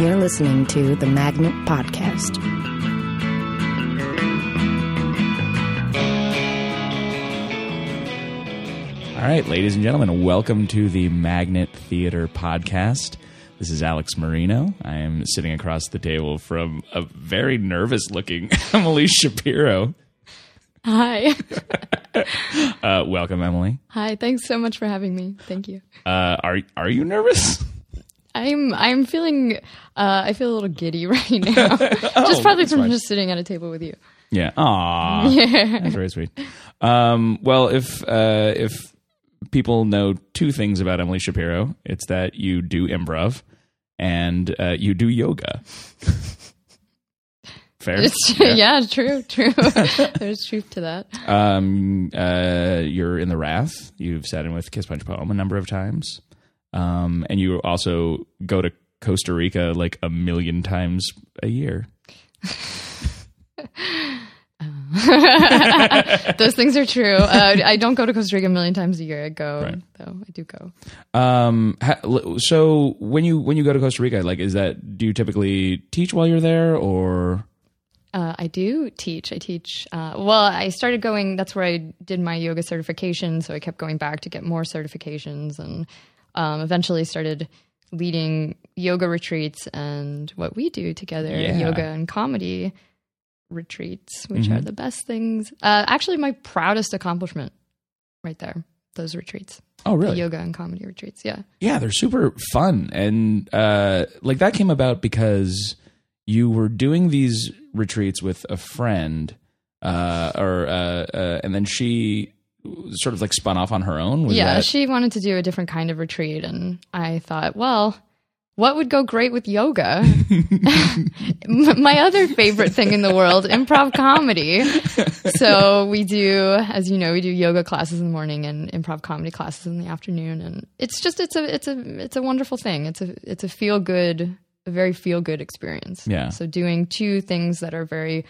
You're listening to the Magnet Podcast. All right, ladies and gentlemen, welcome to the Magnet Theater Podcast. This is Alex Marino. I am sitting across the table from a very nervous looking Emily Shapiro. Hi. Uh, welcome, Emily. Hi. Thanks so much for having me. Thank you. Uh, are are you nervous? I'm I'm feeling uh, I feel a little giddy right now. just probably from fine. just sitting at a table with you. Yeah. Aw. That's very sweet. Um, well, if uh, if people know two things about Emily Shapiro, it's that you do improv and uh, you do yoga. Fair. It's yeah, true, true. There's truth to that. Um, uh, you're in the Wrath. You've sat in with Kiss Punch Poem a number of times. Um, and you also go to Costa Rica like a million times a year. Those things are true. Uh, I don't go to Costa Rica a million times a year. I go Right. though. I do go. Um, ha- so when you when you go to Costa Rica, like, is that do you typically teach while you're there, or Uh, I do teach. I teach. Uh, well, I started going. That's where I did my yoga certification. So I kept going back to get more certifications, and um, eventually started leading yoga retreats and what we do together, Yeah. yoga and comedy retreats, which are the best things. Uh, actually, my proudest accomplishment, right there. Those retreats, oh, really? yoga and comedy retreats. Yeah. Yeah, they're super fun, and uh, like that came about because you were doing these retreats with a friend, uh, or uh, uh, and then she sort of like spun off on her own. Was yeah, that- she wanted to do a different kind of retreat, and I thought, well, what would go great with yoga? My other favorite thing in the world, improv comedy. So we do, as you know, we do yoga classes in the morning and improv comedy classes in the afternoon, and it's just it's a it's a it's a wonderful thing. It's a it's a feel good, a very feel good experience. Yeah. So doing two things that are very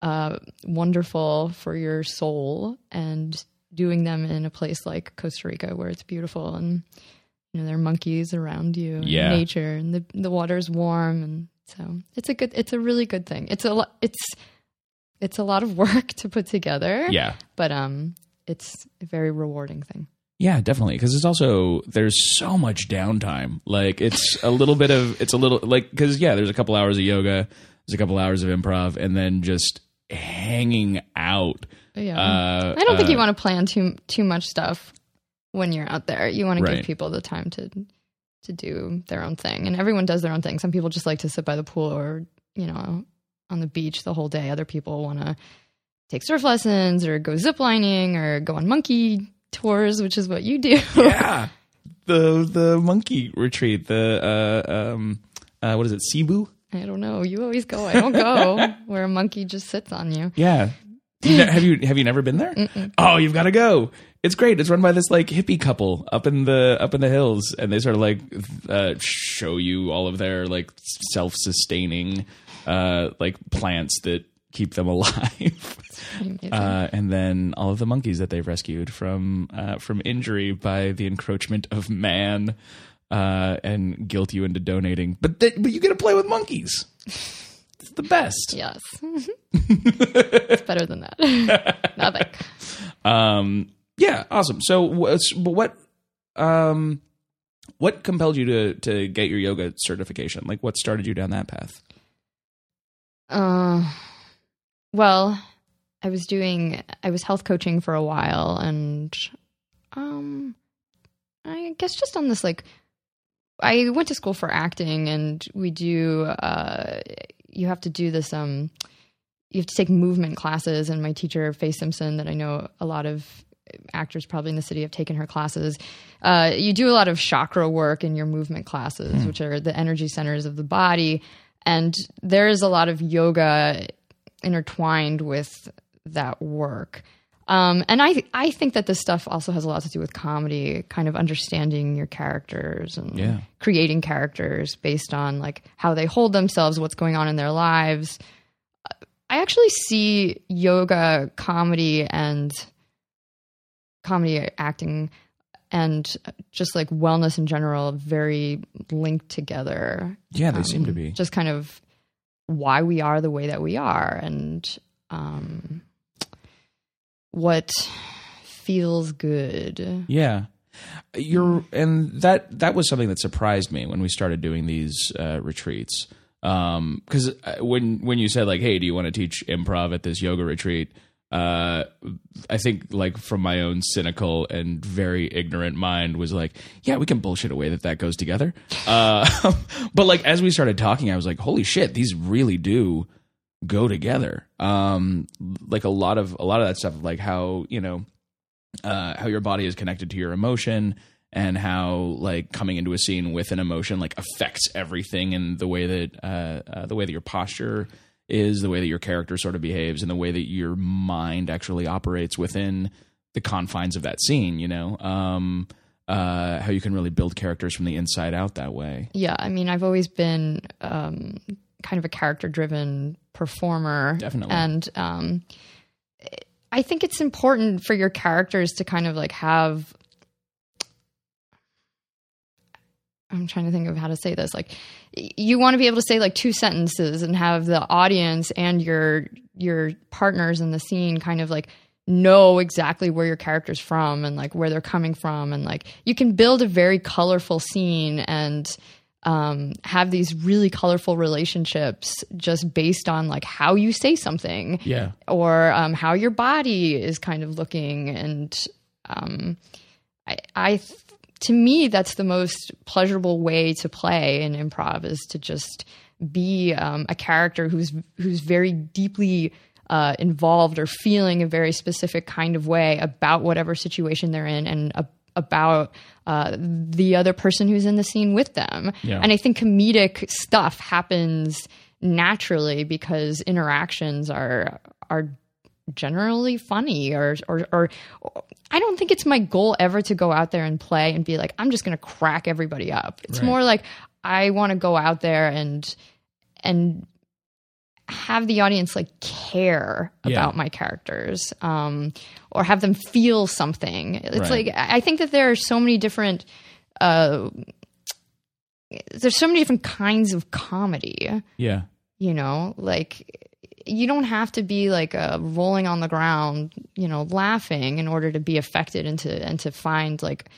uh, wonderful for your soul and doing them in a place like Costa Rica where it's beautiful and you know there are monkeys around you and nature and the the water's warm and so it's a good it's a really good thing. It's a lot it's it's a lot of work to put together. yeah, But um it's a very rewarding thing. yeah, definitely. Because it's also there's so much downtime. Like it's a little bit of it's a little like because yeah, there's a couple hours of yoga, there's a couple hours of improv, and then just hanging out. Yeah. Uh, I don't think uh, you want to plan too too much stuff when you're out there. You want to Right. give people the time to to do their own thing, and everyone does their own thing. Some people just like to sit by the pool or you know on the beach the whole day. Other people want to take surf lessons or go ziplining or go on monkey tours, which is what you do. yeah the the monkey retreat the uh um uh what is it cebu I don't know. You always go. I don't go where a monkey just sits on you. yeah You have you have you never been there? Oh you've got to go. It's great. It's run by this like hippie couple up in the up in the hills and they sort of like uh show you all of their like self-sustaining uh like plants that keep them alive. Uh, and then all of the monkeys that they've rescued from uh, from injury by the encroachment of man, uh, and guilt you into donating. But th- but you get to play with monkeys. The best. yes, it's better than that. Nothing. Um, yeah, awesome. So what um what compelled you to to get your yoga certification? Like what started you down that path? Uh, well, I was doing I was health coaching for a while, and um, I guess just on this like, I went to school for acting, and we do uh, you have to do this um, you have to take movement classes, and my teacher Faye Simpson, that I know a lot of actors probably in the city have taken her classes. Uh, you do a lot of chakra work in your movement classes, which are the energy centers of the body. And there is a lot of yoga intertwined with that work. Um, and I, I think that this stuff also has a lot to do with comedy, kind of understanding your characters and Yeah. creating characters based on like how they hold themselves, what's going on in their lives. I actually see yoga, comedy, and comedy acting and just like wellness in general very linked together. Yeah, they seem to Um, be. Just kind of why we are the way that we are and um, what feels good. Yeah. You're and that that was something that surprised me when we started doing these uh, retreats. Um, because when when you said like, "Hey, do you want to teach improv at this yoga retreat?" Uh, I think like from my own cynical and very ignorant mind was like, "Yeah, we can bullshit away that that goes together." Uh, but like as we started talking, I was like, "Holy shit, these really do go together." Um, like a lot of a lot of that stuff, like how you know uh, how your body is connected to your emotion and how like coming into a scene with an emotion like affects everything and the way that uh, uh, the way that your posture is the way that your character sort of behaves and the way that your mind actually operates within the confines of that scene you know um, uh, how you can really build characters from the inside out that way Yeah, I mean, I've always been um, kind of a character driven performer. Definitely. And um, I think it's important for your characters to kind of like have. I'm trying to think of how to say this. Like, you want to be able to say like two sentences and have the audience and your your partners in the scene kind of like know exactly where your character's from and like where they're coming from and like you can build a very colorful scene and um, have these really colorful relationships just based on like how you say something yeah. or um, how your body is kind of looking. And um, I, I to me that's the most pleasurable way to play in improv is to just be um, a character who's who's very deeply uh, involved or feeling a very specific kind of way about whatever situation they're in and a- about uh, the other person who's in the scene with them. Yeah. And I think comedic stuff happens naturally because interactions are are generally funny or, or or I don't think it's my goal ever to go out there and play and be like I'm just going to crack everybody up. It's Right. more like I want to go out there and and have the audience like care Yeah. about my characters um or have them feel something. It's Right. like I think that there are so many different uh there's so many different kinds of comedy yeah you know like you don't have to be like uh, rolling on the ground you know laughing in order to be affected and to and to find like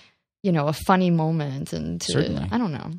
you know a funny moment and to Certainly. i don't know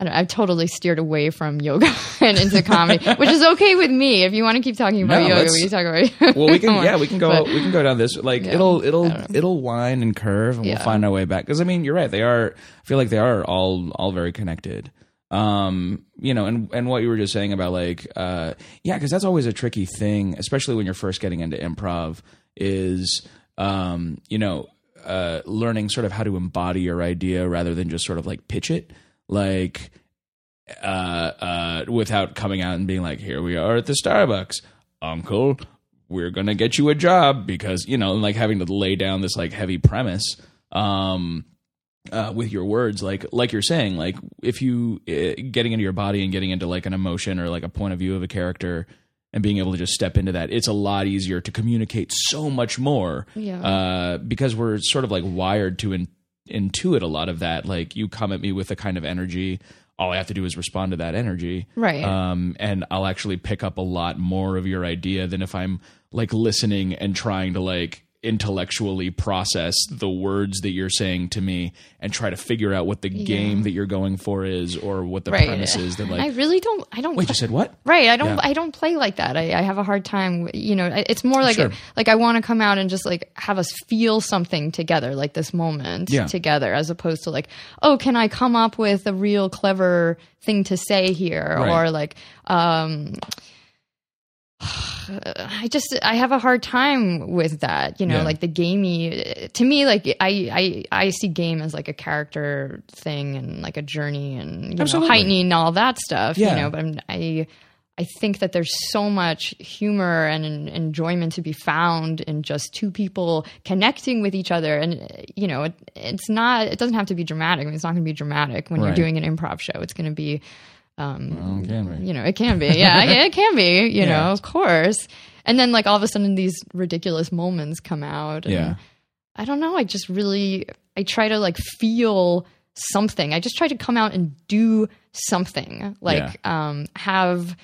I don't, I've totally steered away from yoga and into comedy, which is okay with me. If you want to keep talking about No, yoga, we can talk about. well we can yeah we can go But- we can go down this like Yeah, it'll it'll I don't know. it'll wind and curve and Yeah. we'll find our way back because i mean you're right they are i feel like they are all all very connected um you know and and what you were just saying about like uh yeah because that's always a tricky thing especially when you're first getting into improv is um you know uh learning sort of how to embody your idea rather than just sort of like pitch it like uh, uh, without coming out and being like, "Here we are at the Starbucks, Uncle. We're gonna get you a job," because you know, and like having to lay down this like heavy premise um, uh, with your words, like like you're saying, like if you uh, getting into your body and getting into like an emotion or like a point of view of a character. And being able to just step into that, it's a lot easier to communicate so much more Yeah. uh, because we're sort of like wired to in, intuit a lot of that. Like you come at me with a kind of energy, all I have to do is respond to that energy, Right. Um, and I'll actually pick up a lot more of your idea than if I'm like listening and trying to like intellectually process the words that you're saying to me and try to figure out what the game that you're going for is or what the right. premise is. That I really don't. I don't. wait, you said what? Right. I don't. Yeah. I don't play like that. I, I have a hard time. You know, it's more like Sure. like I want to come out and just like have us feel something together, like this moment Yeah. together, as opposed to like, oh, can I come up with a real clever thing to say here, Right. or like, um. I just I have a hard time with that, you know, Yeah. like the gamey. To me, like I I I see game as like a character thing and like a journey and you know heightening and all that stuff, Yeah. you know. But I'm, I I think that there's so much humor and en- enjoyment to be found in just two people connecting with each other, and you know, it, it's not. It doesn't have to be dramatic. I mean, it's not going to be dramatic when Right. you're doing an improv show. It's going to be Oh, can we? you know, it can be. Yeah, yeah, it can be, you Yeah. know, of course. And then like all of a sudden these ridiculous moments come out. And Yeah. I don't know. I just really I try to like feel something. I just try to come out and do something. Like um have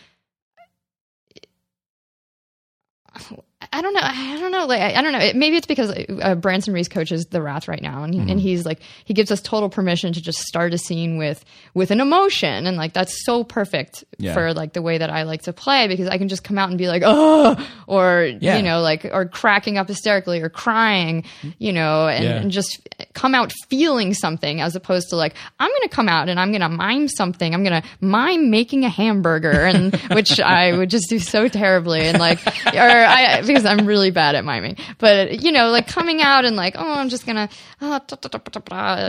I don't know. I don't know. Like I, I don't know. It, maybe it's because uh, Branson Reese coaches the Wrath right now, and he, and he's like he gives us total permission to just start a scene with with an emotion, and like that's so perfect Yeah. for like the way that I like to play because I can just come out and be like oh, or Yeah. you know like or cracking up hysterically or crying, you know, and, Yeah. and just come out feeling something as opposed to like I'm gonna come out and I'm gonna mime something. I'm gonna mime making a hamburger, and which I would just do so terribly, and like or I because I'm really bad at miming. But you know, like coming out and like oh I'm just gonna uh,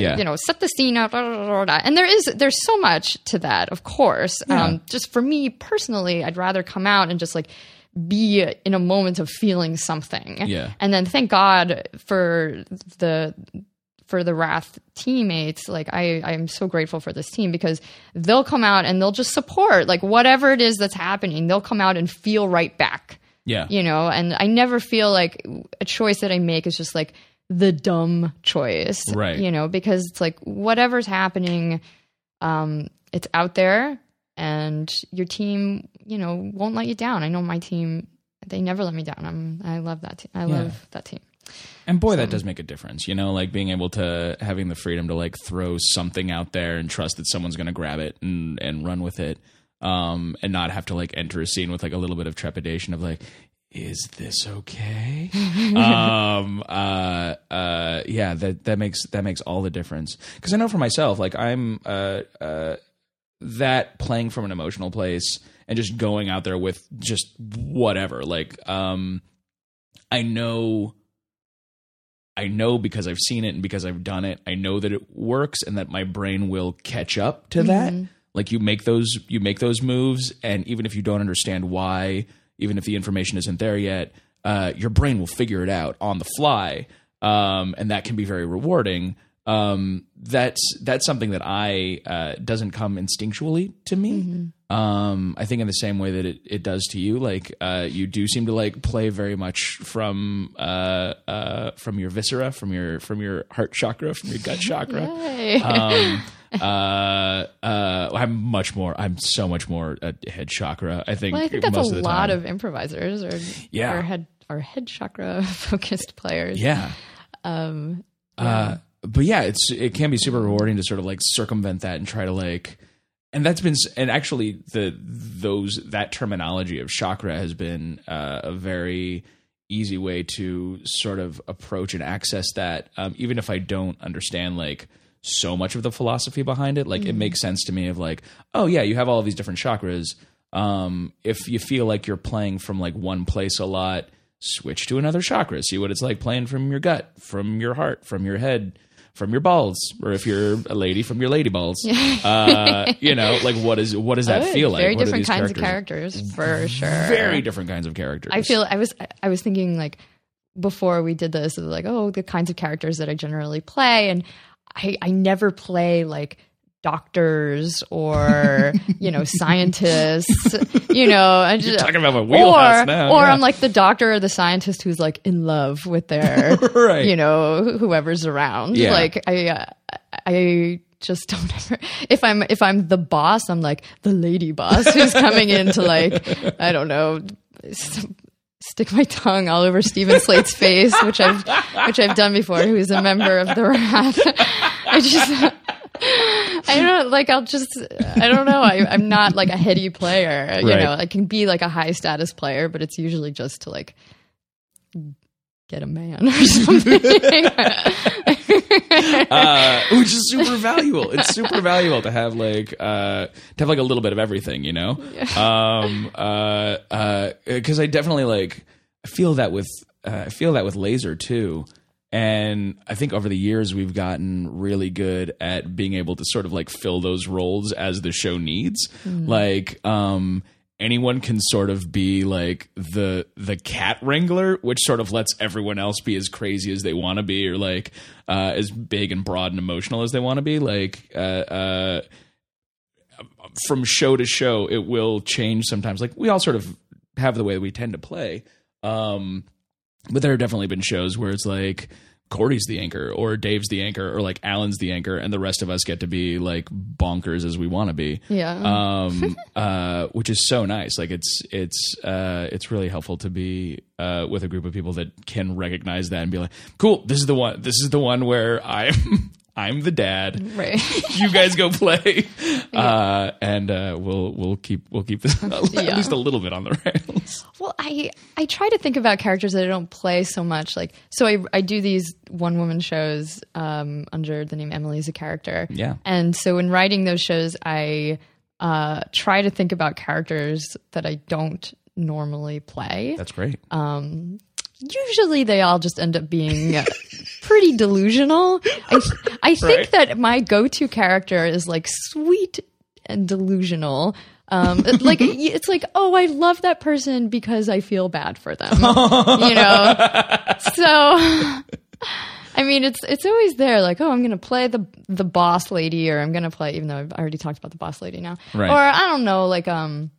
Yeah. you know set the scene up, and there is there's so much to that, of course. Um, just for me personally, I'd rather come out and just like be in a moment of feeling something. Yeah. And then thank God for the for the Wrath teammates. Like I I'm so grateful for this team because they'll come out and they'll just support like whatever it is that's happening. They'll come out and feel right back. Yeah. You know, and I never feel like a choice that I make is just like the dumb choice. Right. You know, because it's like whatever's happening, um, it's out there and your team, you know, won't let you down. I know my team they never let me down. I'm I love that team. I love that team. And boy, that does make a difference, you know, like being able to having the freedom to like throw something out there and trust that someone's going to grab it and and run with it, um, and not have to like enter a scene with like a little bit of trepidation of like, is this okay? um, uh, uh, yeah, that that makes that makes all the difference because I know for myself, like I'm uh, uh, that playing from an emotional place and just going out there with just whatever, like um, I know. I know because I've seen it and because I've done it. I know that it works and that my brain will catch up to that. Like you make those you make those moves and even if you don't understand why, even if the information isn't there yet, uh, your brain will figure it out on the fly. Um, and that can be very rewarding. Um, that's that's something that I uh, doesn't come instinctually to me. Um, I think in the same way that it, it does to you. Like uh, you do seem to like play very much from uh, uh, from your viscera, from your from your heart chakra, from your gut chakra. Um, uh, uh, I'm much more. I'm so much more a head chakra. I think. well, I think that's a of lot time. of improvisers or Yeah. or head or head chakra focused players. yeah. Um Uh, but yeah, it's it can be super rewarding to sort of like circumvent that and try to like, and that's been and actually the those that terminology of chakra has been uh, a very easy way to sort of approach and access that, um, even if I don't understand like so much of the philosophy behind it. Like it makes sense to me of like, oh yeah, you have all of these different chakras. Um, if you feel like you're playing from like one place a lot, switch to another chakra. See what it's like playing from your gut, from your heart, from your head, from your balls, or if you're a lady, from your lady balls. uh, you know, like what is what does that Good. feel like? Very What are different kinds characters? of characters, for sure. Very different kinds of characters. I feel I was I was thinking like before we did this, it was like oh the kinds of characters that I generally play, and I I never play like doctors or you know scientists, you know. I just, talking about my wheelhouse or, now, Or yeah. I'm like the doctor or the scientist who's like in love with their Right. you know whoever's around. Yeah. Like I uh, I just don't ever if I'm if I'm the boss, I'm like the lady boss who's coming in to like I don't know s- stick my tongue all over Stephen Slate's face, which I've which I've done before, who's a member of the Wrath. I just I don't know, like I'll just I don't know. I, I'm not like a heady player. You Right. know, I can be like a high status player, but it's usually just to like get a man or something. uh, which is super valuable. It's super valuable to have like uh, to have like a little bit of everything, you know. Um, uh, uh, because I definitely like I feel that with uh, I feel that with laser too. And I think over the years we've gotten really good at being able to sort of like fill those roles as the show needs. Like, um, anyone can sort of be like the the cat wrangler, which sort of lets everyone else be as crazy as they want to be, or like uh, as big and broad and emotional as they want to be. Like, uh, uh, from show to show, it will change sometimes. Like we all sort of have the way we tend to play. Um, but there have definitely been shows where it's like Corey's the anchor or Dave's the anchor or like Alan's the anchor and the rest of us get to be like bonkers as we want to be. Yeah. Um uh which is so nice. Like it's it's uh it's really helpful to be uh with a group of people that can recognize that and be like, "Cool, this is the one. This is the one where I'm I'm the dad. right. You guys go play." Uh and uh we'll we'll keep we'll keep this at Yeah. least a little bit on the rails. Well, I I try to think about characters that I don't play so much. Like, so I I do these one woman shows um, under the name Emily as a character. Yeah. And so in writing those shows, I uh, try to think about characters that I don't normally play. That's great. Usually, they all just end up being pretty delusional. I I think Right. that my go to character is like sweet and delusional. Um, like it's like, oh, I love that person because I feel bad for them. you know, so. I mean, it's it's always there. Like, oh, I'm gonna play the the boss lady, or I'm gonna play, even though I've already talked about the boss lady now, Right. or I don't know, like um,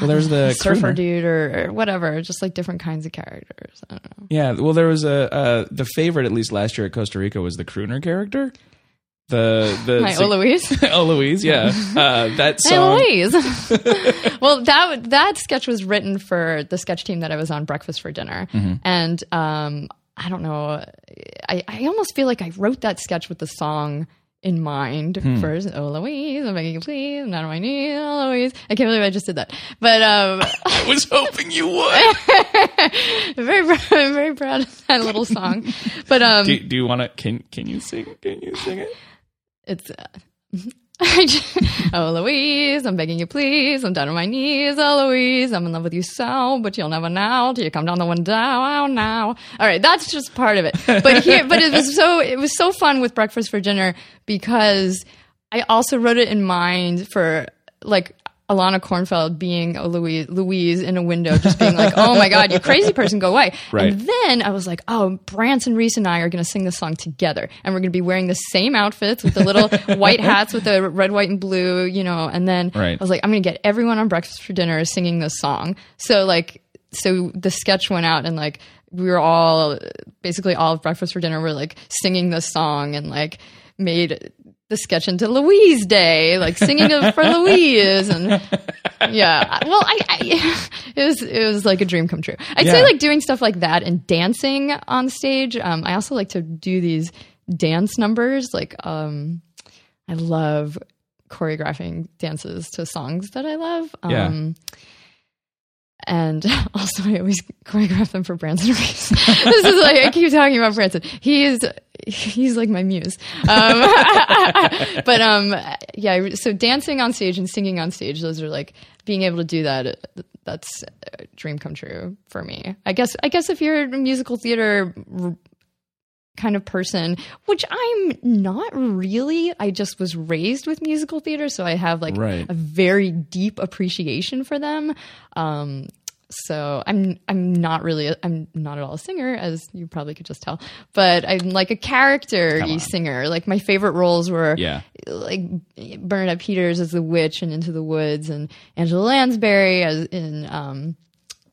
Well, there's the surfer crooner. dude, or, or whatever, just like different kinds of characters. I don't know. Yeah, well, there was a uh, the favorite at least last year at Costa Rica was the crooner character. The the Hi, Eloise. Louise, yeah, uh, that song. Louise. well, that that sketch was written for the sketch team that I was on Breakfast for Dinner, Mm-hmm. and um, I don't know. I, I almost feel like I wrote that sketch with the song in mind Hmm. first. Oh, Louise, I'm begging you, please. I'm not on my knees. Oh, Louise. I can't believe I just did that. But um, I was hoping you would. I'm very, proud- I'm very proud of that little song. But um, do, do you want to? Can Can you sing? Can you sing it? it's uh, oh Louise, I'm begging you please, I'm down on my knees, oh Louise, I'm in love with you so, but you'll never know till you come down the window, oh now. All right, that's just part of it. But here, but it was so it was so fun with breakfast for dinner because I also wrote it in mind for like. Alana Kornfeld being a Louise, Louise in a window, just being like, "Oh my God, you crazy person, go away!" Right. And then I was like, "Oh, Branson Reese and I are going to sing this song together, and we're going to be wearing the same outfits with the little white hats with the red, white, and blue, you know." And then Right. I was like, "I'm going to get everyone on Breakfast for Dinner singing this song." So like, so the sketch went out, and like we were all basically all of Breakfast for Dinner were like singing this song, and like made the sketch into Louise Day, like singing for Louise, and yeah. Well, I, I it was it was like a dream come true. I'd say like doing stuff like that and dancing on stage. Um, I also like to do these dance numbers. Like, um, I love choreographing dances to songs that I love. Yeah. Um, and also, I always choreograph them for Branson Reese. this is like I keep talking about Branson. He is he's like my muse. Um, but um, yeah. So dancing on stage and singing on stage, those are like being able to do that. That's a dream come true for me. I guess. I guess if you're a musical theater kind of person, which I'm not really. I just was raised with musical theater, so I have like Right. a very deep appreciation for them. Um, so I'm I'm not really a, I'm not at all a singer, as you probably could just tell, but I'm like a character singer. Like my favorite roles were Yeah. like Bernadette Peters as the witch and Into the Woods, and Angela Lansbury as in um,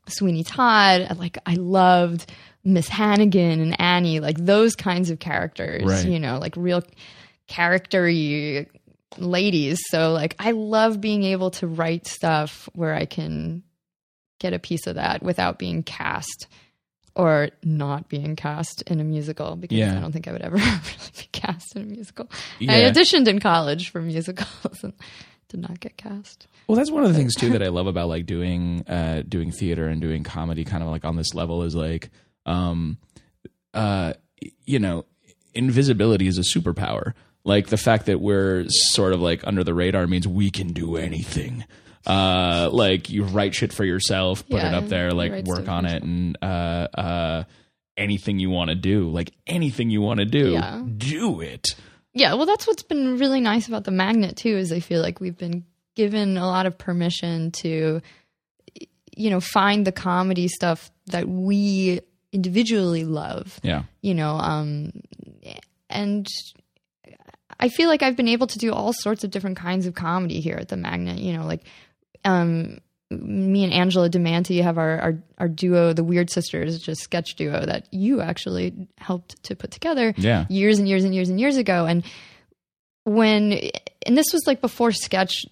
Sweeney Todd. Like I loved Miss Hannigan and Annie, like those kinds of characters. Right. You know, like real charactery ladies. So like I love being able to write stuff where I can get a piece of that without being cast or not being cast in a musical because Yeah. I don't think I would ever really be cast in a musical. I auditioned in college for musicals and did not get cast. Well, that's one of the things too that I love about like doing uh, doing theater and doing comedy, kind of like on this level, is like, um, uh, you know, invisibility is a superpower. Like the fact that we're sort of like under the radar means we can do anything. Uh, like you write shit for yourself, put it up there, like work on it, and uh, uh, anything you want to do, like anything you want to do, Yeah. do it. Yeah, well, that's what's been really nice about the magnet too. Is I feel like we've been given a lot of permission to, you know, find the comedy stuff that we individually love. Yeah, You know, um, and I feel like I've been able to do all sorts of different kinds of comedy here at the magnet. You know, like um, me and Angela Demanti have our, our our duo, the Weird Sisters, just sketch duo that you actually helped to put together Yeah. years and years and years and years ago. And when and this was like before sketch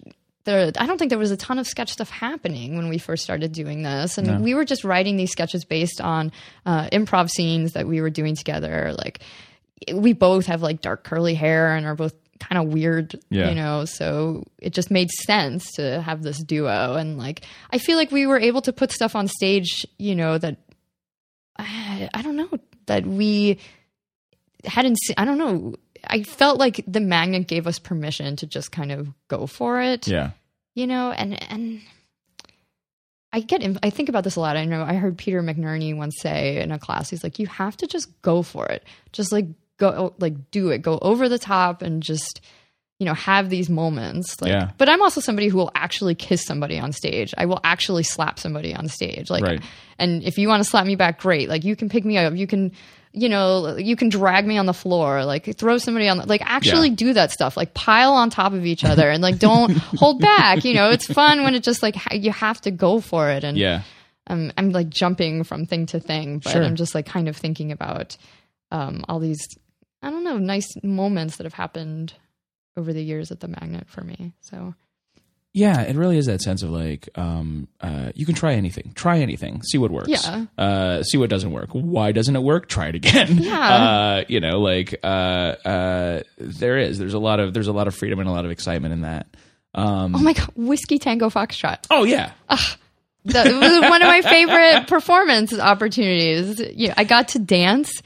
there I don't think there was a ton of sketch stuff happening when we first started doing this. And No. we were just writing these sketches based on uh, improv scenes that we were doing together. Like we both have like dark curly hair and are both kind of weird, Yeah. you know, so it just made sense to have this duo. And like, I feel like we were able to put stuff on stage, you know, that I, I don't know, that we hadn't seen. I don't know. I felt like the magnet gave us permission to just kind of go for it Yeah. you know and and i get i think about this a lot i know i heard peter mcnerney once say in a class he's like you have to just go for it just like go like do it go over the top and just you know have these moments like Yeah. but i'm also somebody who will actually kiss somebody on stage i will actually slap somebody on stage like Right. and if you want to slap me back great like you can pick me up you can you know you can drag me on the floor like throw somebody on the, like actually Yeah. do that stuff like pile on top of each other and like don't hold back you know it's fun when it just like ha- you have to go for it and Yeah. I'm, I'm like jumping from thing to thing but Sure. i'm just like kind of thinking about um, all these i don't know nice moments that have happened over the years at the magnet for me so Yeah, it really is that sense of like, um, uh, you can try anything, try anything, see what works. Yeah. Uh, see what doesn't work. Why doesn't it work? Try it again. Yeah. Uh, you know, like, uh, uh, there is, there's a lot of, there's a lot of freedom and a lot of excitement in that. Um, oh my god whiskey tango foxtrot oh yeah. that was one of my favorite performance opportunities. Know, I got to dance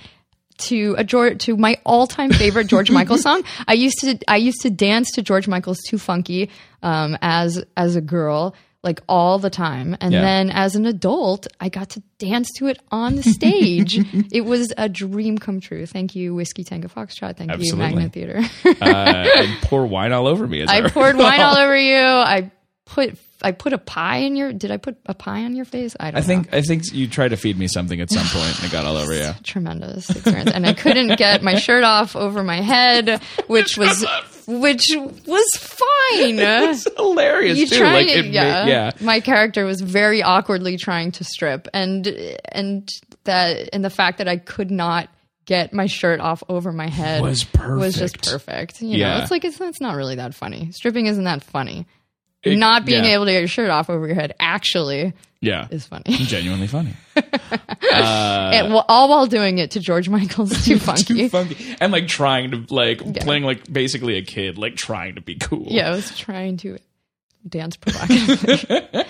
to a George, to my all-time favorite George Michael song. I used to I used to dance to George Michael's "Too Funky" um, as as a girl, like all the time. And Yeah. then as an adult, I got to dance to it on the stage. it was a dream come true. Thank you, Whiskey Tango Foxtrot. Thank you, Absolutely. Magnet Theater. Uh, and pour wine all over me. As I poured wine all over you. I put I put a pie in your. Did I put a pie on your face? I don't. I know. think, I think you tried to feed me something at some point and it got all over you. tremendous experience and i couldn't get my shirt off over my head which was which was fine It's hilarious you too. try like, it yeah. yeah. my character was very awkwardly trying to strip and and that and the fact that i could not get my shirt off over my head Was perfect. was just perfect. you know Yeah. it's like it's, it's not really that funny stripping isn't that funny It- not being yeah. able to get your shirt off over your head actually Yeah. is funny Genuinely funny. Uh, and, wh- all while doing it to george michael's too funky Too funky. And like trying to like playing like basically a kid, like trying to be cool. Yeah, I was trying to dance provocatively.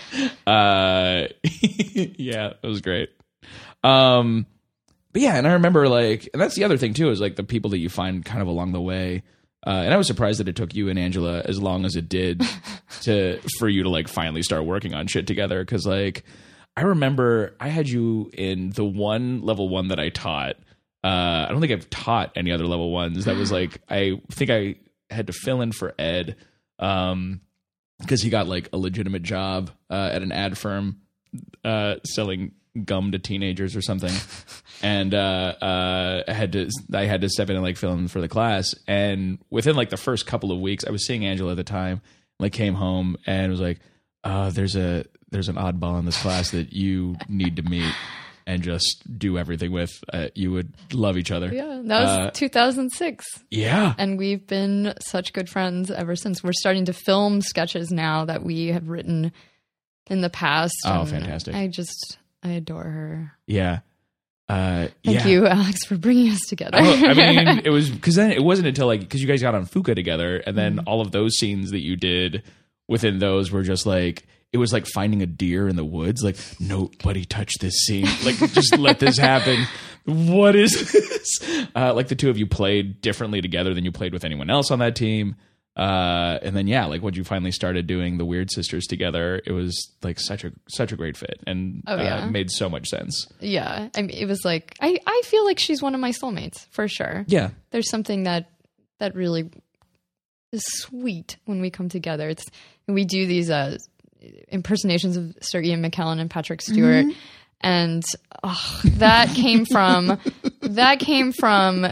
Uh yeah, it was great. Um but yeah, and I remember like and that's the other thing too, is like the people that you find kind of along the way. Uh, and I was surprised that it took you and Angela as long as it did to for you to like finally start working on shit together. Cause like I remember I had you in the one level one that I taught. Uh, I don't think I've taught any other level ones. That was like I think I had to fill in for Ed um, because he got like a legitimate job uh, at an ad firm uh, selling gum to teenagers or something. and uh, uh, I had to I had to step in and like fill in for the class. And within like the first couple of weeks, I was seeing Angela at the time. Like came home and was like, uh, "There's a there's an oddball in this class that you need to meet." And just do everything with. Uh, you would love each other. yeah, that was Uh, 2006. Yeah. And we've been such good friends ever since. We're starting to film sketches now that we have written in the past. Oh, fantastic. I just, I adore her. Yeah. Uh, Thank yeah. you, Alex, for bringing us together. Oh, I mean, it was because then it wasn't until like because you guys got on Fuka together, and then Mm-hmm. all of those scenes that you did within those were just like it was like finding a deer in the woods. Like nobody touched this scene. Like just let this happen. What is this? Uh, like the two of you played differently together than you played with anyone else on that team. Uh, and then yeah, like when you finally started doing the Weird Sisters together, it was like such a such a great fit and Oh, yeah. uh, made so much sense. yeah, I mean, it was like I, I feel like she's one of my soulmates for sure. Yeah, There's something that that really is sweet when we come together. It's we do these uh, impersonations of Sir Ian McKellen and Patrick Stewart, and oh, that came from that came from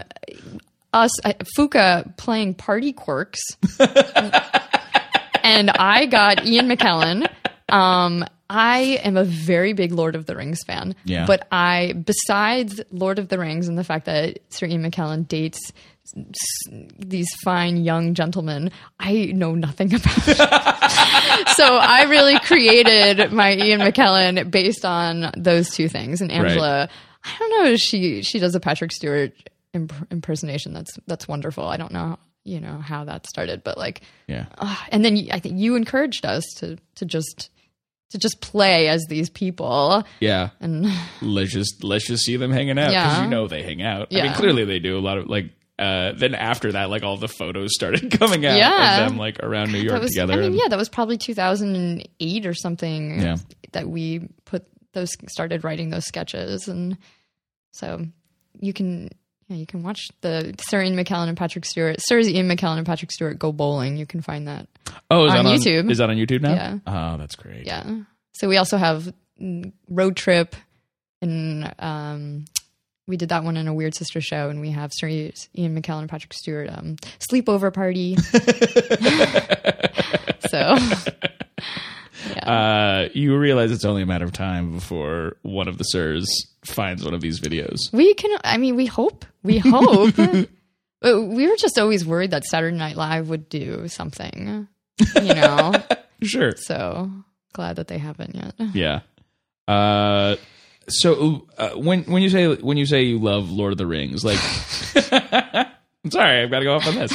us uh, Fuka playing Party Quirks, and I got Ian McKellen. Um, I am a very big Lord of the Rings fan. Yeah. But I, besides Lord of the Rings and the fact that Sir Ian McKellen dates these fine young gentlemen, I know nothing about so I really created my Ian McKellen based on those two things. And Angela, I don't know, she she does a Patrick Stewart imp- impersonation. That's that's wonderful. I don't know, you know, how that started, but like Yeah. Ah, and then I think you encouraged us to to just to just play as these people Yeah. and let's just let's just see them hanging out because Yeah. you know they hang out. I mean, clearly they do a lot of like. Uh, then after that, like all the photos started coming out Yeah. of them like around New York that was together. I mean and- yeah that was probably 2008 or something Yeah. that we put those started writing those sketches and so you can yeah, you can watch the Sir Ian McKellen and Patrick Stewart Sir Ian McKellen and Patrick Stewart go bowling you can find that oh, is that on that YouTube. Is that on YouTube now? Yeah. Oh, that's great. yeah so we also have road trip and um we did that one in a Weird Sister show, and we have Sir Ian McKellen and Patrick Stewart um, sleepover party. so, Uh, you realize it's only a matter of time before one of the sirs finds one of these videos. we can. I mean, we hope. We hope. But we were just always worried that Saturday Night Live would do something, you know. Sure. so glad that they haven't yet. Yeah. Uh, so uh, when when you say when you say you love Lord of the Rings, like, I'm sorry, I've got to go off on this.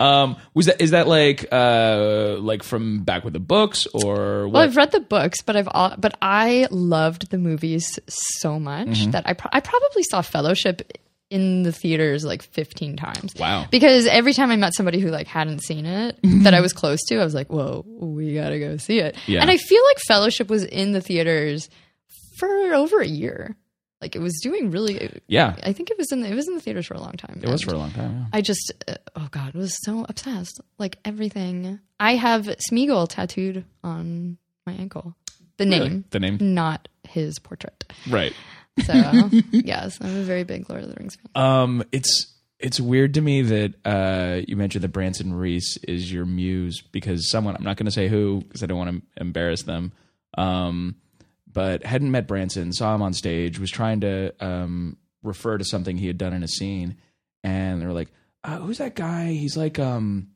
Um, was that is that like uh like from back with the books or Well. I've read the books, but I've all, but I loved the movies so much Mm-hmm. that I pro- I probably saw Fellowship in the theaters like 15 times. Wow. Because every time I met somebody who like hadn't seen it that I was close to, I was like, "Whoa, we got to go see it." Yeah. And I feel like Fellowship was in the theaters for over a year. Like it was doing really yeah, I think it was in the, it was in the theaters for a long time. it was for a long time. Yeah. I just, uh, oh God, was so obsessed. Like everything. I have Smeagol tattooed on my ankle. The Really? name, The name, not his portrait. right? So, yes, I'm a very big Lord of the Rings fan. Um, it's it's weird to me that uh, you mentioned that Branson Reese is your muse because someone I'm not going to say who because I don't want to embarrass them. Um, but hadn't met Branson, saw him on stage, was trying to um, refer to something he had done in a scene, and they were like, uh, "Who's that guy? He's like um."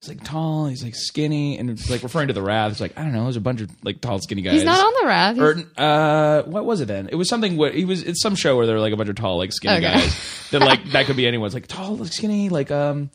He's like tall, he's like skinny, and it's like referring to the Wrath. It's like I don't know, there's a bunch of like tall, skinny guys. He's not on the Wrath. He's- Or uh, what was it then? It was something. What he was? It's some show where there were like a bunch of tall, like skinny Okay. guys. That like that could be anyone. It's like tall, like skinny, like um,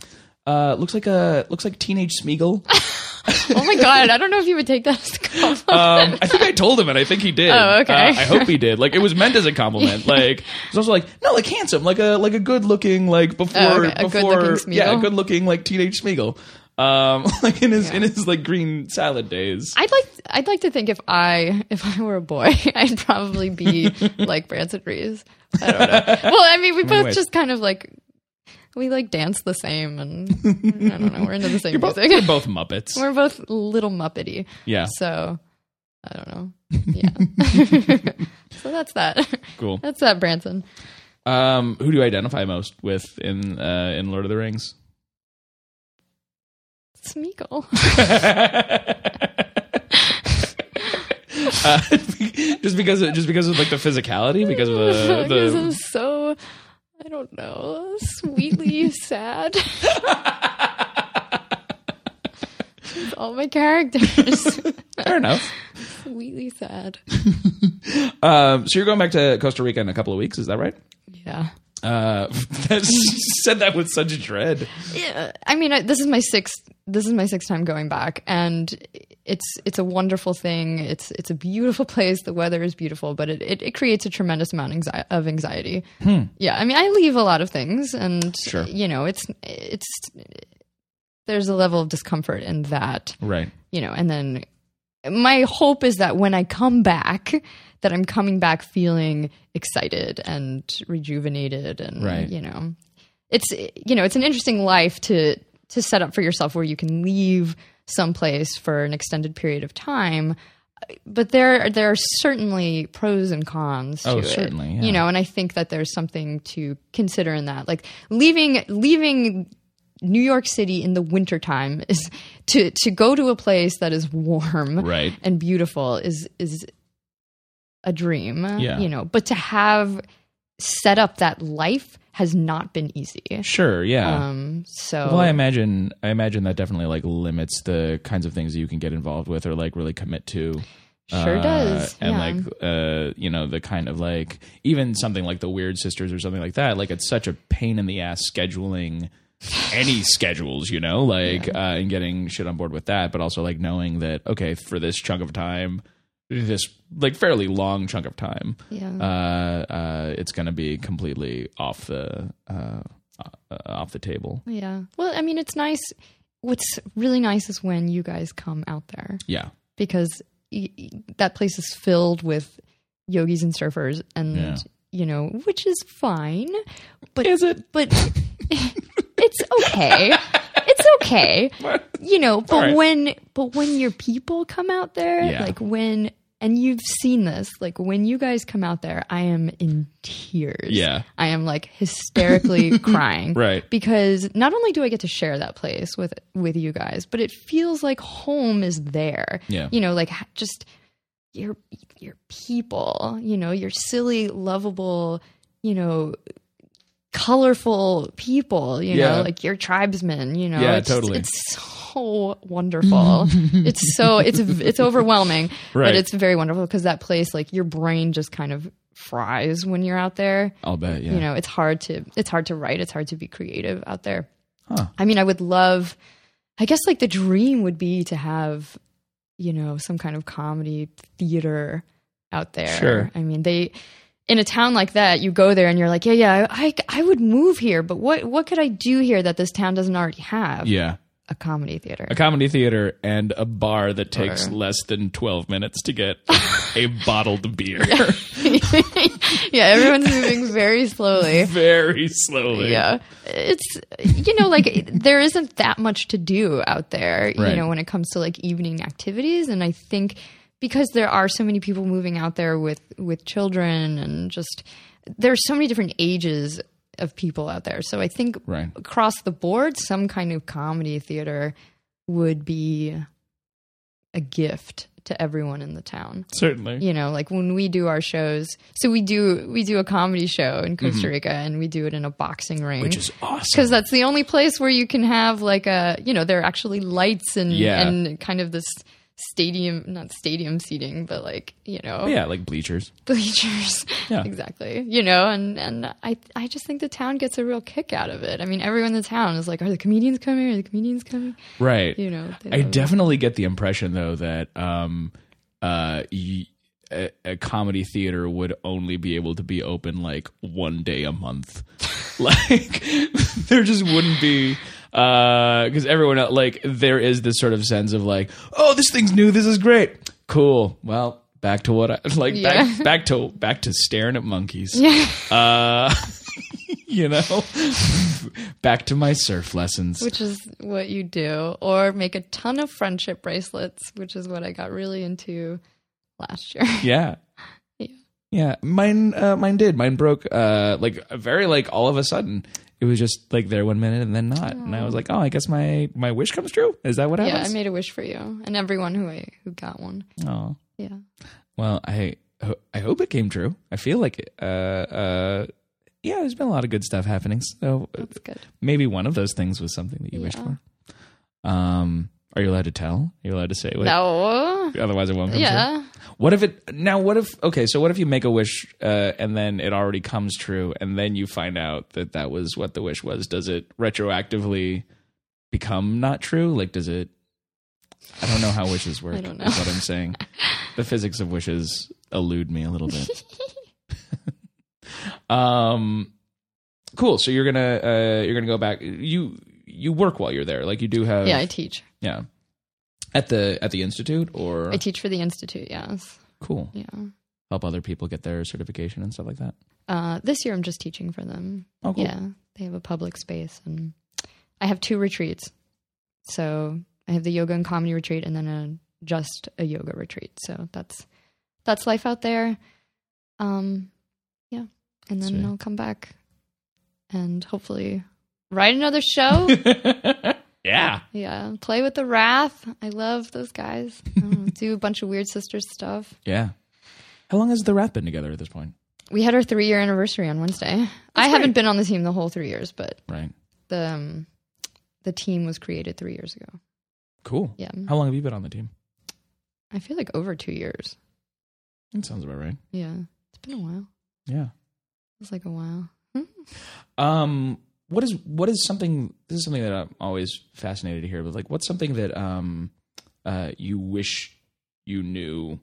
uh, looks like a looks like teenage Smeagol. oh my God, I don't know if you would take that as a compliment. Um, I think I told him, and I think he did. Oh, okay. Uh, I hope he did. Like it was meant as a compliment. Like it was also like no, like handsome, like a like a good looking, like before Oh, okay. Before yeah, good looking like teenage Smeagol. Um, like in his in his like green salad days. I'd like I'd like to think if I if I were a boy, I'd probably be like Branson Reese. I don't know. Well, I mean, we both ways? just kind of like we like dance the same, and I don't know. We're into the same You're both, music. you're both Muppets. We're both little muppety. Yeah, So I don't know. Yeah. so that's that. cool. That's that, Branson. Um, who do you identify most with in uh, in Lord of the Rings? Smeagol. uh, just because of, just because of like the physicality, because of the, Because I'm so don't know, sweetly sad. All my characters. fair enough. sweetly sad. Um, so you're going back to Costa Rica in a couple of weeks, is that right? Yeah. Uh, that's, said that with such dread. Yeah, I mean, I, this is my sixth. This is my sixth time going back, and it's it's a wonderful thing. It's it's a beautiful place. The weather is beautiful, but it it, it creates a tremendous amount anxi- of anxiety. Hmm. Yeah, I mean, I leave a lot of things, and Sure. you know, it's it's there's a level of discomfort in that, Right. you know, and then my hope is that when I come back, that I'm coming back feeling excited and rejuvenated, and Right. you know, it's you know, it's an interesting life to to set up for yourself where you can leave someplace for an extended period of time. But there, there are certainly pros and cons. To Oh, it, certainly, yeah. You know, and I think that there's something to consider in that, like leaving, leaving New York City in the wintertime is to to go to a place that is warm Right. and beautiful is is a dream. Yeah. You know, but to have set up that life has not been easy. Sure. Yeah. Um so well, I imagine I imagine that definitely like limits the kinds of things that you can get involved with or like really commit to. sure Uh, does. And yeah. like uh you know the kind of like even something like the Weird Sisters or something like that. Like it's such a pain in the ass scheduling any schedules, you know, like uh and getting shit on board with that, but also like knowing that okay for this chunk of time, this like fairly long chunk of time, yeah. uh, uh, it's going to be completely off the uh, uh, off the table. yeah. Well, I mean it's nice what's really nice is when you guys come out there. Yeah, because y- y- that place is filled with yogis and surfers and Yeah. you know which is fine but is it? but it's okay it's okay you know but right. when but when your people come out there Yeah. like when and you've seen this like when you guys come out there i am in tears Yeah. i am like hysterically crying Right. because not only do I get to share that place with with you guys, but it feels like home is there. Yeah. You know, like just your your people, you know, your silly, lovable, you know, colorful people, you Yeah. know, like your tribesmen, you know. Yeah, it's, totally. It's so wonderful. it's so it's it's overwhelming, Right. but it's very wonderful because that place like your brain just kind of fries when you're out there I'll bet. Yeah. you know it's hard to it's hard to write it's hard to be creative out there Huh. i mean i would love i guess like the dream would be to have you know some kind of comedy theater out there Sure. i mean they in a town like that you go there and you're like yeah yeah i i would move here but what what could i do here that this town doesn't already have yeah. A comedy theater. A comedy theater and a bar that takes Or- less than twelve minutes to get a bottled beer, yeah. Everyone's moving very slowly. Very slowly. yeah. It's you know like there isn't that much to do out there Right. you know when it comes to like evening activities. And i think because there are so many people moving out there with with children and just there's so many different ages of people out there so i think Right. across the board some kind of comedy theater would be a gift to everyone in the town Certainly. you know like when we do our shows so we do we do a comedy show in costa rica and we do it in a boxing ring Mm-hmm. Which is awesome. because that's the only place where you can have like a you know there are actually lights and Yeah. and kind of this stadium not stadium seating but like you know yeah, like bleachers. bleachers Yeah. exactly you know and and i i just think the town gets a real kick out of it i mean everyone in the town is like are the comedians coming are the comedians coming Right. you know I love it. definitely get the impression though that um uh y- a, a comedy theater would only be able to be open like one day a month. like there just wouldn't be uh because everyone else, like there is this sort of sense of like oh this thing's new this is great cool well back to what I like Yeah. back back to back to staring at monkeys yeah uh you know back to my surf lessons which is what you do or make a ton of friendship bracelets which is what i got really into last year Yeah. Yeah. Yeah. Mine uh mine did. Mine broke uh like very like all of a sudden. It was just like there one minute and then not. And I was like, "Oh, I guess my my wish comes true." Is that what happens? yeah i made a wish for you and everyone who i who got one oh. yeah Well, I I hope it came true. I feel like it, uh uh yeah, there's been a lot of good stuff happening. So that's good maybe one of those things was something that you wished for. Um are you allowed to tell? Are you allowed to say what? no Otherwise it won't come true. yeah What if it now? What if okay? So what if you make a wish uh, and then it already comes true, and then you find out that that was what the wish was? Does it retroactively become not true? Like, does it? I don't know how wishes work. I don't know. Is what I'm saying. the physics of wishes elude me a little bit. um, cool. So you're gonna uh, you're gonna go back. You you work while you're there. Like you do have yeah i teach yeah at the at the institute or i teach for the institute yes cool yeah help other people get their certification and stuff like that. uh this year i'm just teaching for them Oh, cool. Yeah, they have a public space, and I have two retreats. So I have the yoga and comedy retreat, and then a just a yoga retreat. So that's that's life out there. Um, yeah, and then Sweet. I'll come back and hopefully write another show. Yeah. yeah, play with the Wrath. I love those guys. Know, do a bunch of Weird Sisters stuff. Yeah. How long has the Wrath been together at this point? We had our three year anniversary on Wednesday. I haven't been on the team the whole three years, but Right. the um, the team was created three years ago. Cool. Yeah, How long have you been on the team? I feel like over two years. That sounds about right. Yeah, it's been a while. Yeah. It's like a while. Um, what is what is something? This is something that I'm always fascinated to hear. But like, what's something that um, uh, you wish you knew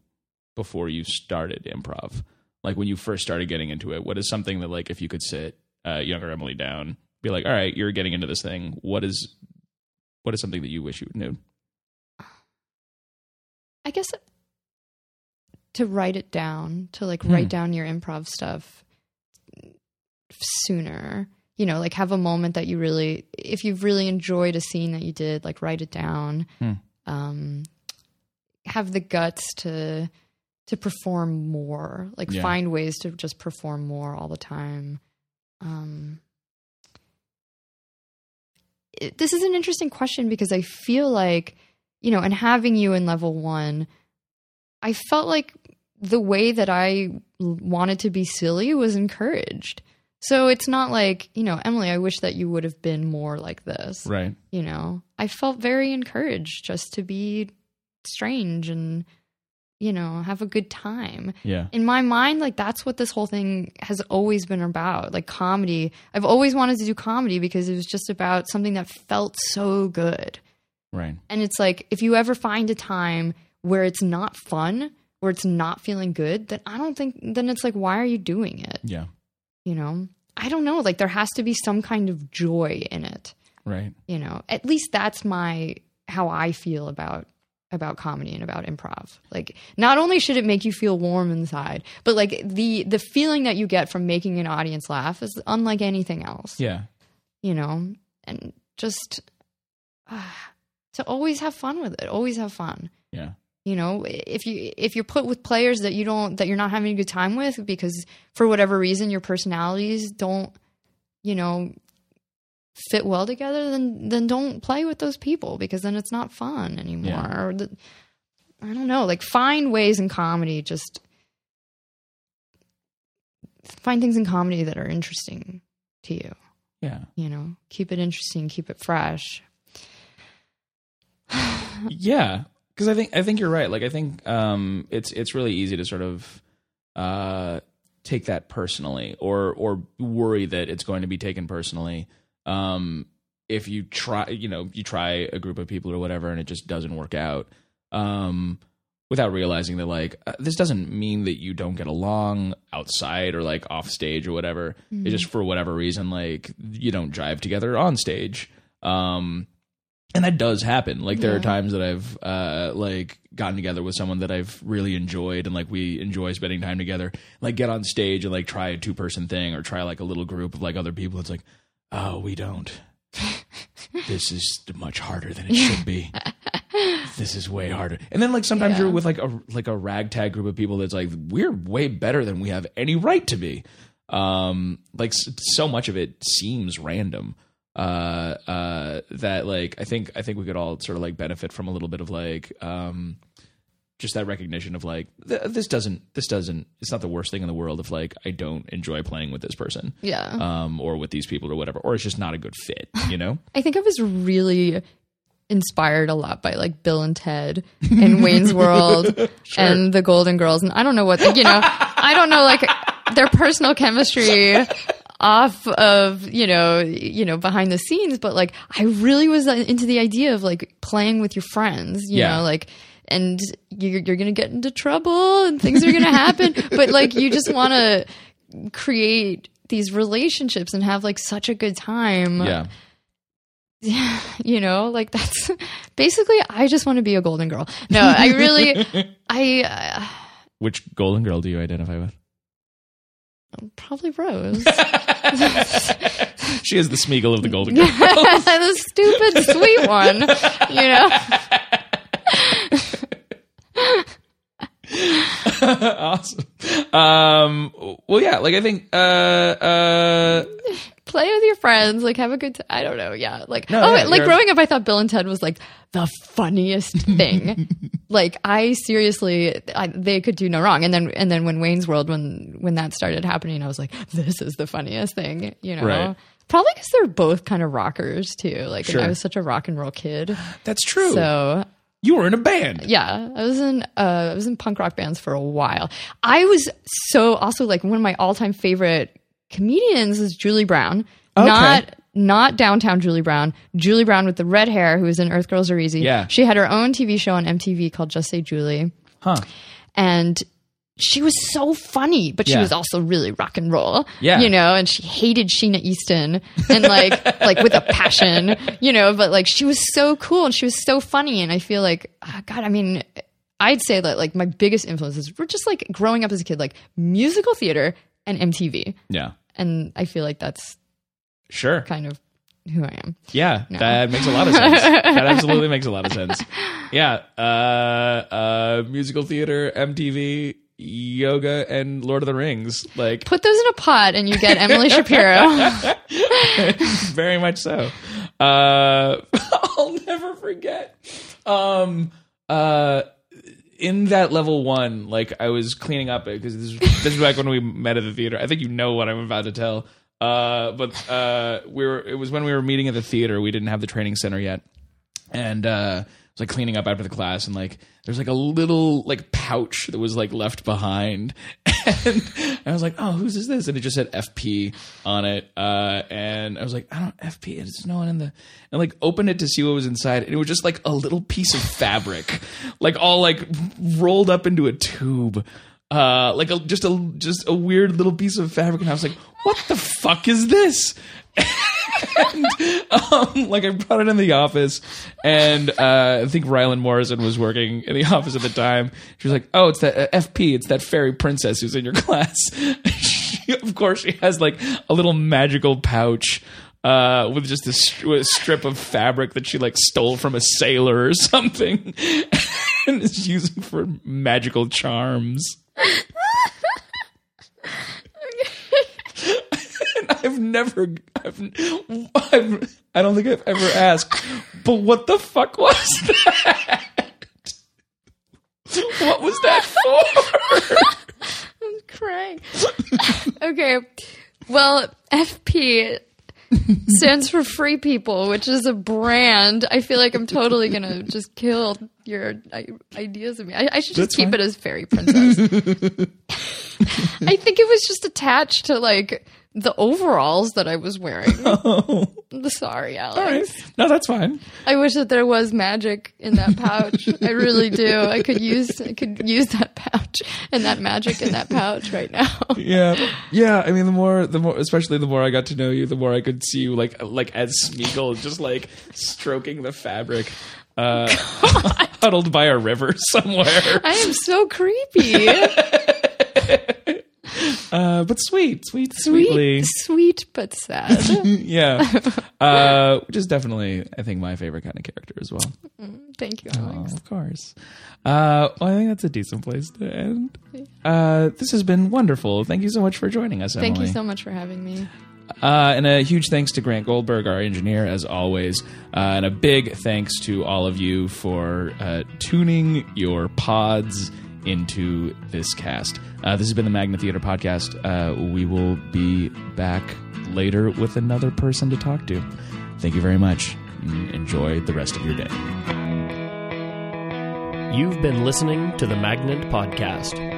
before you started improv? Like when you first started getting into it, what is something that like if you could sit uh, younger Emily down, be like, all right, you're getting into this thing. What is what is something that you wish you knew? I guess to write it down, to like Hmm. write down your improv stuff sooner. You know, like have a moment that you really, if you've really enjoyed a scene that you did, like write it down. Hmm. Um, have the guts to to perform more, like Yeah. find ways to just perform more all the time. Um, it, this is an interesting question because I feel like, you know, and having you in level one, I felt like the way that I wanted to be silly was encouraged. So it's not like, you know, Emily, I wish that you would have been more like this. Right. You know, I felt very encouraged just to be strange and, you know, have a good time Yeah. in my mind, like that's what this whole thing has always been about. Like comedy. I've always wanted to do comedy because it was just about something that felt so good. Right. And it's like if you ever find a time where it's not fun, where it's not feeling good, then I don't think then it's like why are you doing it? Yeah. You know? I don't know. Like there has to be some kind of joy in it. Right. You know? At least that's my how I feel about about comedy and about improv. Like not only should it make you feel warm inside, but like the the feeling that you get from making an audience laugh is unlike anything else. Yeah. You know? And just uh, to always have fun with it. Always have fun. Yeah. You know, if you if you're put with players that you don't that you're not having a good time with because for whatever reason your personalities don't, you know, fit well together, then then don't play with those people because then it's not fun anymore. Yeah. Or the, I don't know, like find ways in comedy just find things in comedy that are interesting to you. Yeah. You know, keep it interesting, keep it fresh. yeah because i think i think you're right. Like i think um it's it's really easy to sort of uh take that personally or or worry that it's going to be taken personally. Um if you try you know you try a group of people or whatever and it just doesn't work out um without realizing that like uh, this doesn't mean that you don't get along outside or like off stage or whatever. It's just for whatever reason like you don't jive together on stage. Um and that does happen. Like there are times that i've uh like gotten together with someone that i've really enjoyed and like we enjoy spending time together. Like get on stage and like try a two person thing or try like a little group of like other people. It's like oh we don't. This is much harder than it should be. This is way harder. And then like sometimes Yeah. you're with like a like a ragtag group of people that's like we're way better than we have any right to be. Um like so much of it seems random uh uh that like i think i think we could all sort of like benefit from a little bit of like um just that recognition of like th- this doesn't this doesn't it's not the worst thing in the world if like i don't enjoy playing with this person Yeah. um or with these people or whatever or it's just not a good fit you know I think I was really inspired a lot by like Bill and Ted and Wayne's World and the Golden Girls. And I don't know what, you know, I don't know like their personal chemistry off of, you know, you know, behind the scenes, but like I really was into the idea of like playing with your friends, you Yeah. know, like and you're, you're going to get into trouble and things are going to happen, but like you just want to create these relationships and have like such a good time. Yeah. You know like that's basically i just want to be a golden girl. No i really i uh, which golden girl do you identify with probably rose. She is the Smeagol of the golden girl the stupid sweet one you know? Awesome. Um, well, yeah, like I think, uh, uh, play with your friends, like have a good. T- I don't know. Yeah, like No, oh, yeah, like growing up, I thought Bill and Ted was like the funniest thing. like I seriously, I, they could do no wrong. And then and then when Wayne's World, when when that started happening, I was like, this is the funniest thing. You know. Right. Probably because they're both kind of rockers too. Like, and Sure. I was such a rock and roll kid. That's true. So you were in a band. yeah, I was in uh, I was in punk rock bands for a while. I was so also like one of my all time favorite comedians is Julie Brown. Okay. Not not downtown Julie Brown. Julie Brown with the red hair who was in Earth Girls Are Easy. Yeah. She had her own TV show on MTV called Just Say Julie. Huh. And she was so funny, but she Yeah. was also really rock and roll. Yeah. You know, and she hated Sheena Easton and like like with a passion, you know, but like she was so cool and she was so funny. And I feel like, ah, God, I mean, I'd say that like my biggest influences were just like growing up as a kid, like musical theater and MTV. Yeah. And I feel like that's Sure. kind of who I am. Yeah, that makes a lot of sense. that absolutely makes a lot of sense. Yeah, uh, uh, musical theater, MTV, yoga, and Lord of the Rings. Like Put those in a pot and you get Emily Shapiro. very much so. Uh, I'll never forget. Um, uh, in that level one, like I was cleaning up because this, is- this is back when we met at the theater. I think you know what I'm about to tell. Uh, but uh, we were. It was when we were meeting at the theater. We didn't have the training center yet, and uh, I was like cleaning up after the class, and like there's like a little like pouch that was like left behind, and I was like, "Oh, whose is this?" And it just said FP on it, uh, and I was like, "I don't FP." There's no one in the. And like opened it to see what was inside, and it was just like a little piece of fabric, like all like rolled up into a tube. Uh, like a just a just a weird little piece of fabric, and I was like, "What the fuck is this?" and um, like I brought it in the office, and uh, I think Rylan Morrison was working in the office at the time. She was like, "Oh, it's that uh, FP. It's that fairy princess who's in your class." she, of course, she has like a little magical pouch. Uh, with just a, with a strip of fabric that she like stole from a sailor or something, and is using for magical charms. And I've never, I've, I've, I don't think I've ever asked, but what the fuck was that? What was that for? I'm crying. okay. Well, FP stands for Free People, which is a brand. I feel like I'm totally gonna just kill your ideas of me. I, I should just That's keep fine. it as Fairy Princess. I think it was just attached to like the overalls that I was wearing. Oh. Sorry, Alex. All right, no, that's fine. I wish that there was magic in that pouch. I really do. I could use I could use that pouch and that magic in that pouch right now. Yeah, yeah. I mean, the more, the more, especially the more I got to know you, the more I could see you like, like as Smeagol, just like stroking the fabric, uh, huddled by a river somewhere. I am so creepy. Uh, but sweet, sweet, sweetly. Sweet, sweet but sad. yeah. Uh, which is definitely, I think, my favorite kind of character as well. Thank you, Oh, of course. Uh, well, I think that's a decent place to end. Uh, this has been wonderful. Thank you so much for joining us, Emily. Thank you so much for having me. Uh, and a huge thanks to Grant Goldberg, our engineer, as always. Uh, and a big thanks to all of you for uh, tuning your pods into this cast. Uh, this has been the Magnet Theater Podcast. Uh, we will be back later with another person to talk to. Thank you very much. Enjoy the rest of your day. You've been listening to the Magnet Podcast.